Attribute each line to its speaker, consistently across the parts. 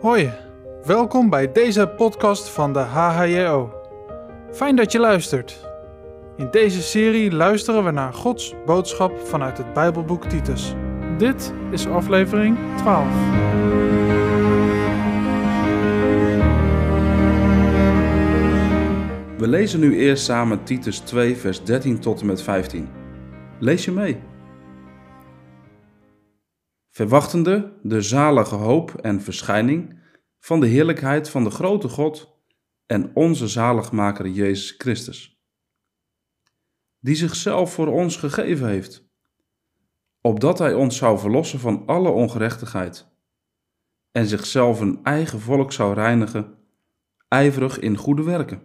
Speaker 1: Hoi, welkom bij deze podcast van de HHJO. Fijn dat je luistert. In deze serie luisteren we naar Gods boodschap vanuit het Bijbelboek Titus. Dit is aflevering 12.
Speaker 2: We lezen nu eerst samen Titus 2, vers 13 tot en met 15. Lees je mee. Verwachtende de zalige hoop en verschijning van de heerlijkheid van de grote God en onze zaligmaker Jezus Christus, die zichzelf voor ons gegeven heeft, opdat Hij ons zou verlossen van alle ongerechtigheid en zichzelf een eigen volk zou reinigen, ijverig in goede werken.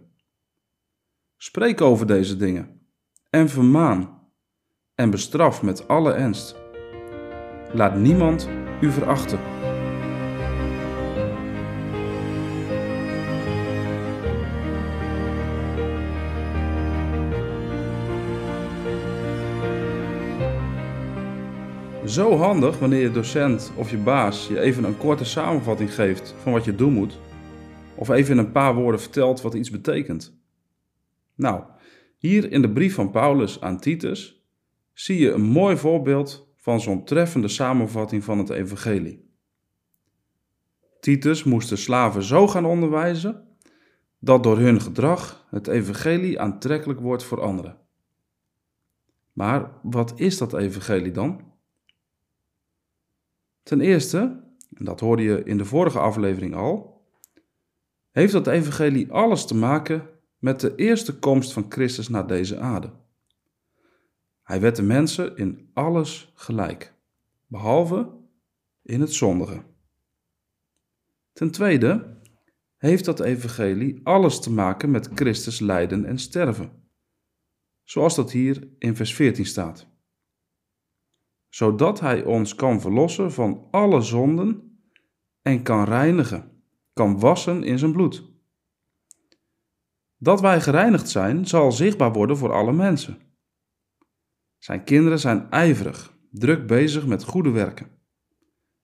Speaker 2: Spreek over deze dingen en vermaan en bestraf met alle ernst. Laat niemand u verachten. Zo handig wanneer je docent of je baas je even een korte samenvatting geeft van wat je doen moet, of even in een paar woorden vertelt wat iets betekent. Nou, hier in de brief van Paulus aan Titus zie je een mooi voorbeeld van zo'n treffende samenvatting van het evangelie. Titus moest de slaven zo gaan onderwijzen dat door hun gedrag het evangelie aantrekkelijk wordt voor anderen. Maar wat is dat evangelie dan? Ten eerste, en dat hoorde je in de vorige aflevering al, heeft dat evangelie alles te maken met de eerste komst van Christus naar deze aarde. Hij werd de mensen in alles gelijk, behalve in het zondige. Ten tweede heeft dat evangelie alles te maken met Christus lijden en sterven, zoals dat hier in vers 14 staat. Zodat hij ons kan verlossen van alle zonden en kan reinigen, kan wassen in zijn bloed. Dat wij gereinigd zijn, zal zichtbaar worden voor alle mensen. Zijn kinderen zijn ijverig, druk bezig met goede werken.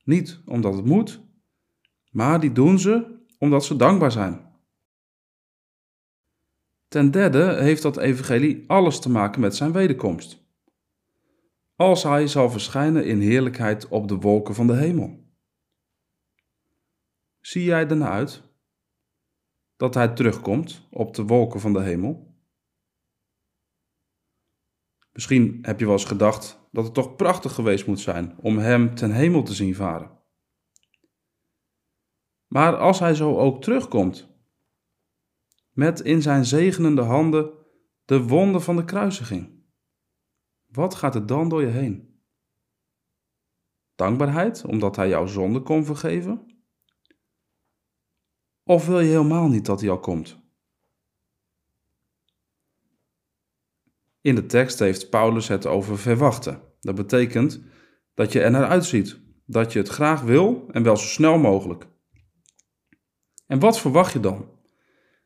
Speaker 2: Niet omdat het moet, maar die doen ze omdat ze dankbaar zijn. Ten derde heeft dat evangelie alles te maken met zijn wederkomst. Als hij zal verschijnen in heerlijkheid op de wolken van de hemel. Zie jij ernaar uit dat hij terugkomt op de wolken van de hemel? Misschien heb je wel eens gedacht dat het toch prachtig geweest moet zijn om hem ten hemel te zien varen. Maar als hij zo ook terugkomt, met in zijn zegenende handen de wonden van de kruisiging, wat gaat er dan door je heen? Dankbaarheid omdat hij jouw zonde kon vergeven? Of wil je helemaal niet dat hij al komt? In de tekst heeft Paulus het over verwachten. Dat betekent dat je er naar uitziet, dat je het graag wil en wel zo snel mogelijk. En wat verwacht je dan?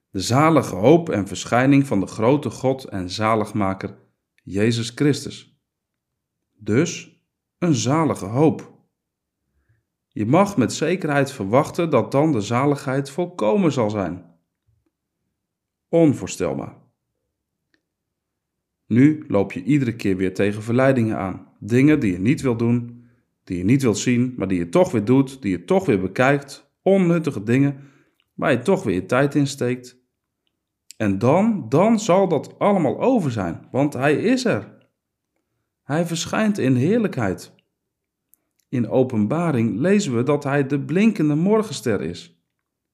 Speaker 2: De zalige hoop en verschijning van de grote God en zaligmaker Jezus Christus. Dus een zalige hoop. Je mag met zekerheid verwachten dat dan de zaligheid volkomen zal zijn. Onvoorstelbaar. Nu loop je iedere keer weer tegen verleidingen aan. Dingen die je niet wil doen, die je niet wilt zien, maar die je toch weer doet, die je toch weer bekijkt. Onnuttige dingen waar je toch weer je tijd in steekt. En dan, dan zal dat allemaal over zijn, want hij is er. Hij verschijnt in heerlijkheid. In openbaring lezen we dat hij de blinkende morgenster is.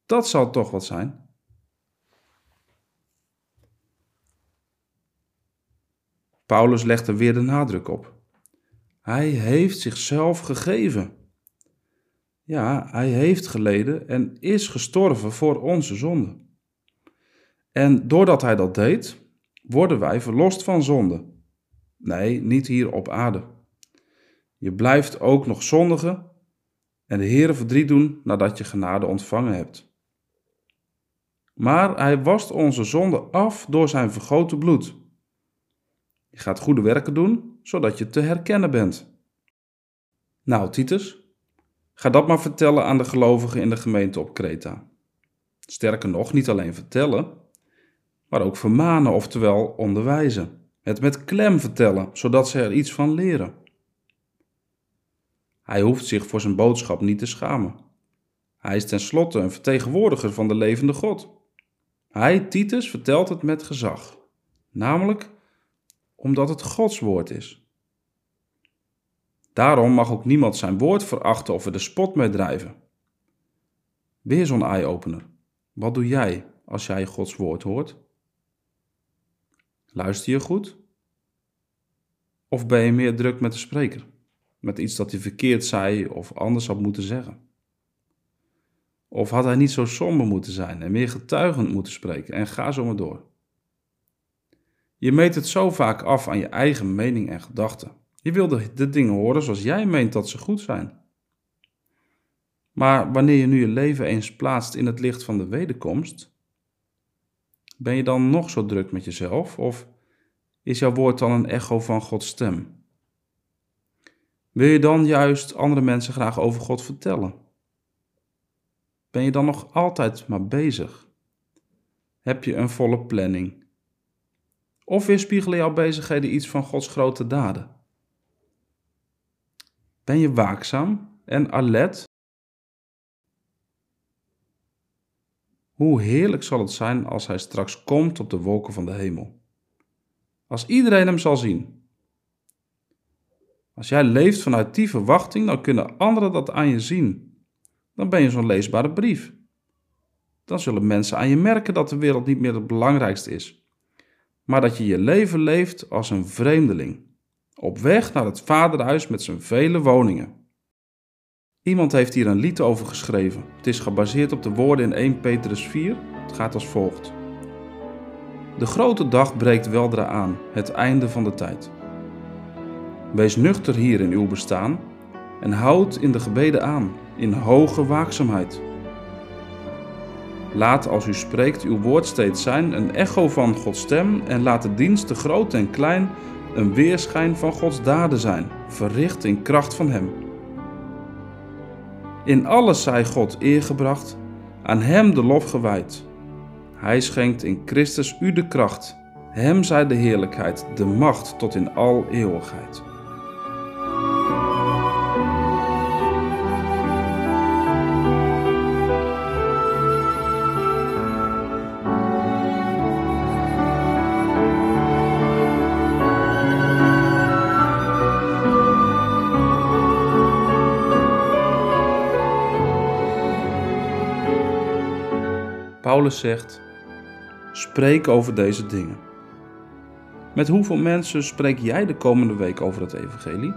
Speaker 2: Dat zal toch wat zijn? Paulus legt er weer de nadruk op. Hij heeft zichzelf gegeven. Ja, hij heeft geleden en is gestorven voor onze zonde. En doordat hij dat deed, worden wij verlost van zonde. Nee, niet hier op aarde. Je blijft ook nog zondigen en de Heere verdriet doen nadat je genade ontvangen hebt. Maar hij wast onze zonde af door zijn vergoten bloed. Je gaat goede werken doen, zodat je te herkennen bent. Nou, Titus, Ga dat maar vertellen aan de gelovigen in de gemeente op Kreta. Sterker nog, niet alleen vertellen, maar ook vermanen, oftewel onderwijzen. Het met klem vertellen, zodat ze er iets van leren. Hij hoeft zich voor zijn boodschap niet te schamen. Hij is tenslotte een vertegenwoordiger van de levende God. Hij, Titus, vertelt het met gezag, namelijk omdat het Gods woord is. Daarom mag ook niemand zijn woord verachten of er de spot mee drijven. Weer zo'n eye-opener. Wat doe jij als jij Gods woord hoort? Luister je goed? Of ben je meer druk met de spreker? Met iets dat hij verkeerd zei of anders had moeten zeggen? Of had hij niet zo somber moeten zijn en meer getuigend moeten spreken en ga zo maar door? Je meet het zo vaak af aan je eigen mening en gedachten. Je wil de, de dingen horen zoals jij meent dat ze goed zijn. Maar wanneer je nu je leven eens plaatst in het licht van de wederkomst, ben je dan nog zo druk met jezelf of is jouw woord dan een echo van Gods stem? Wil je dan juist andere mensen graag over God vertellen? Ben je dan nog altijd maar bezig? Heb je een volle planning? Of weerspiegelen jouw bezigheden iets van Gods grote daden? Ben je waakzaam en alert? Hoe heerlijk zal het zijn als Hij straks komt op de wolken van de hemel. Als iedereen Hem zal zien. Als jij leeft vanuit die verwachting, dan kunnen anderen dat aan je zien. Dan ben je zo'n leesbare brief. Dan zullen mensen aan je merken dat de wereld niet meer het belangrijkste is, maar dat je je leven leeft als een vreemdeling op weg naar het vaderhuis met zijn vele woningen. Iemand heeft hier een lied over geschreven. Het is gebaseerd op de woorden in 1 Petrus 4. Het gaat als volgt. De grote dag breekt weldra aan, het einde van de tijd. Wees nuchter hier in uw bestaan en houd in de gebeden aan, in hoge waakzaamheid. Laat als u spreekt uw woord steeds zijn een echo van Gods stem en laat de dienst, te groot en klein, een weerschijn van Gods daden zijn, verricht in kracht van Hem. In alles zij God eergebracht, aan Hem de lof gewijd. Hij schenkt in Christus u de kracht, Hem zij de heerlijkheid, de macht tot in al eeuwigheid. Paulus zegt: Spreek over deze dingen. Met hoeveel mensen spreek jij de komende week over het Evangelie?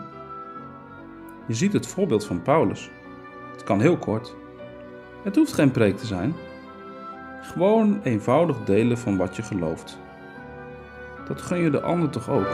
Speaker 2: Je ziet het voorbeeld van Paulus. Het kan heel kort. Het hoeft geen preek te zijn. Gewoon eenvoudig delen van wat je gelooft. Dat gun je de ander toch ook?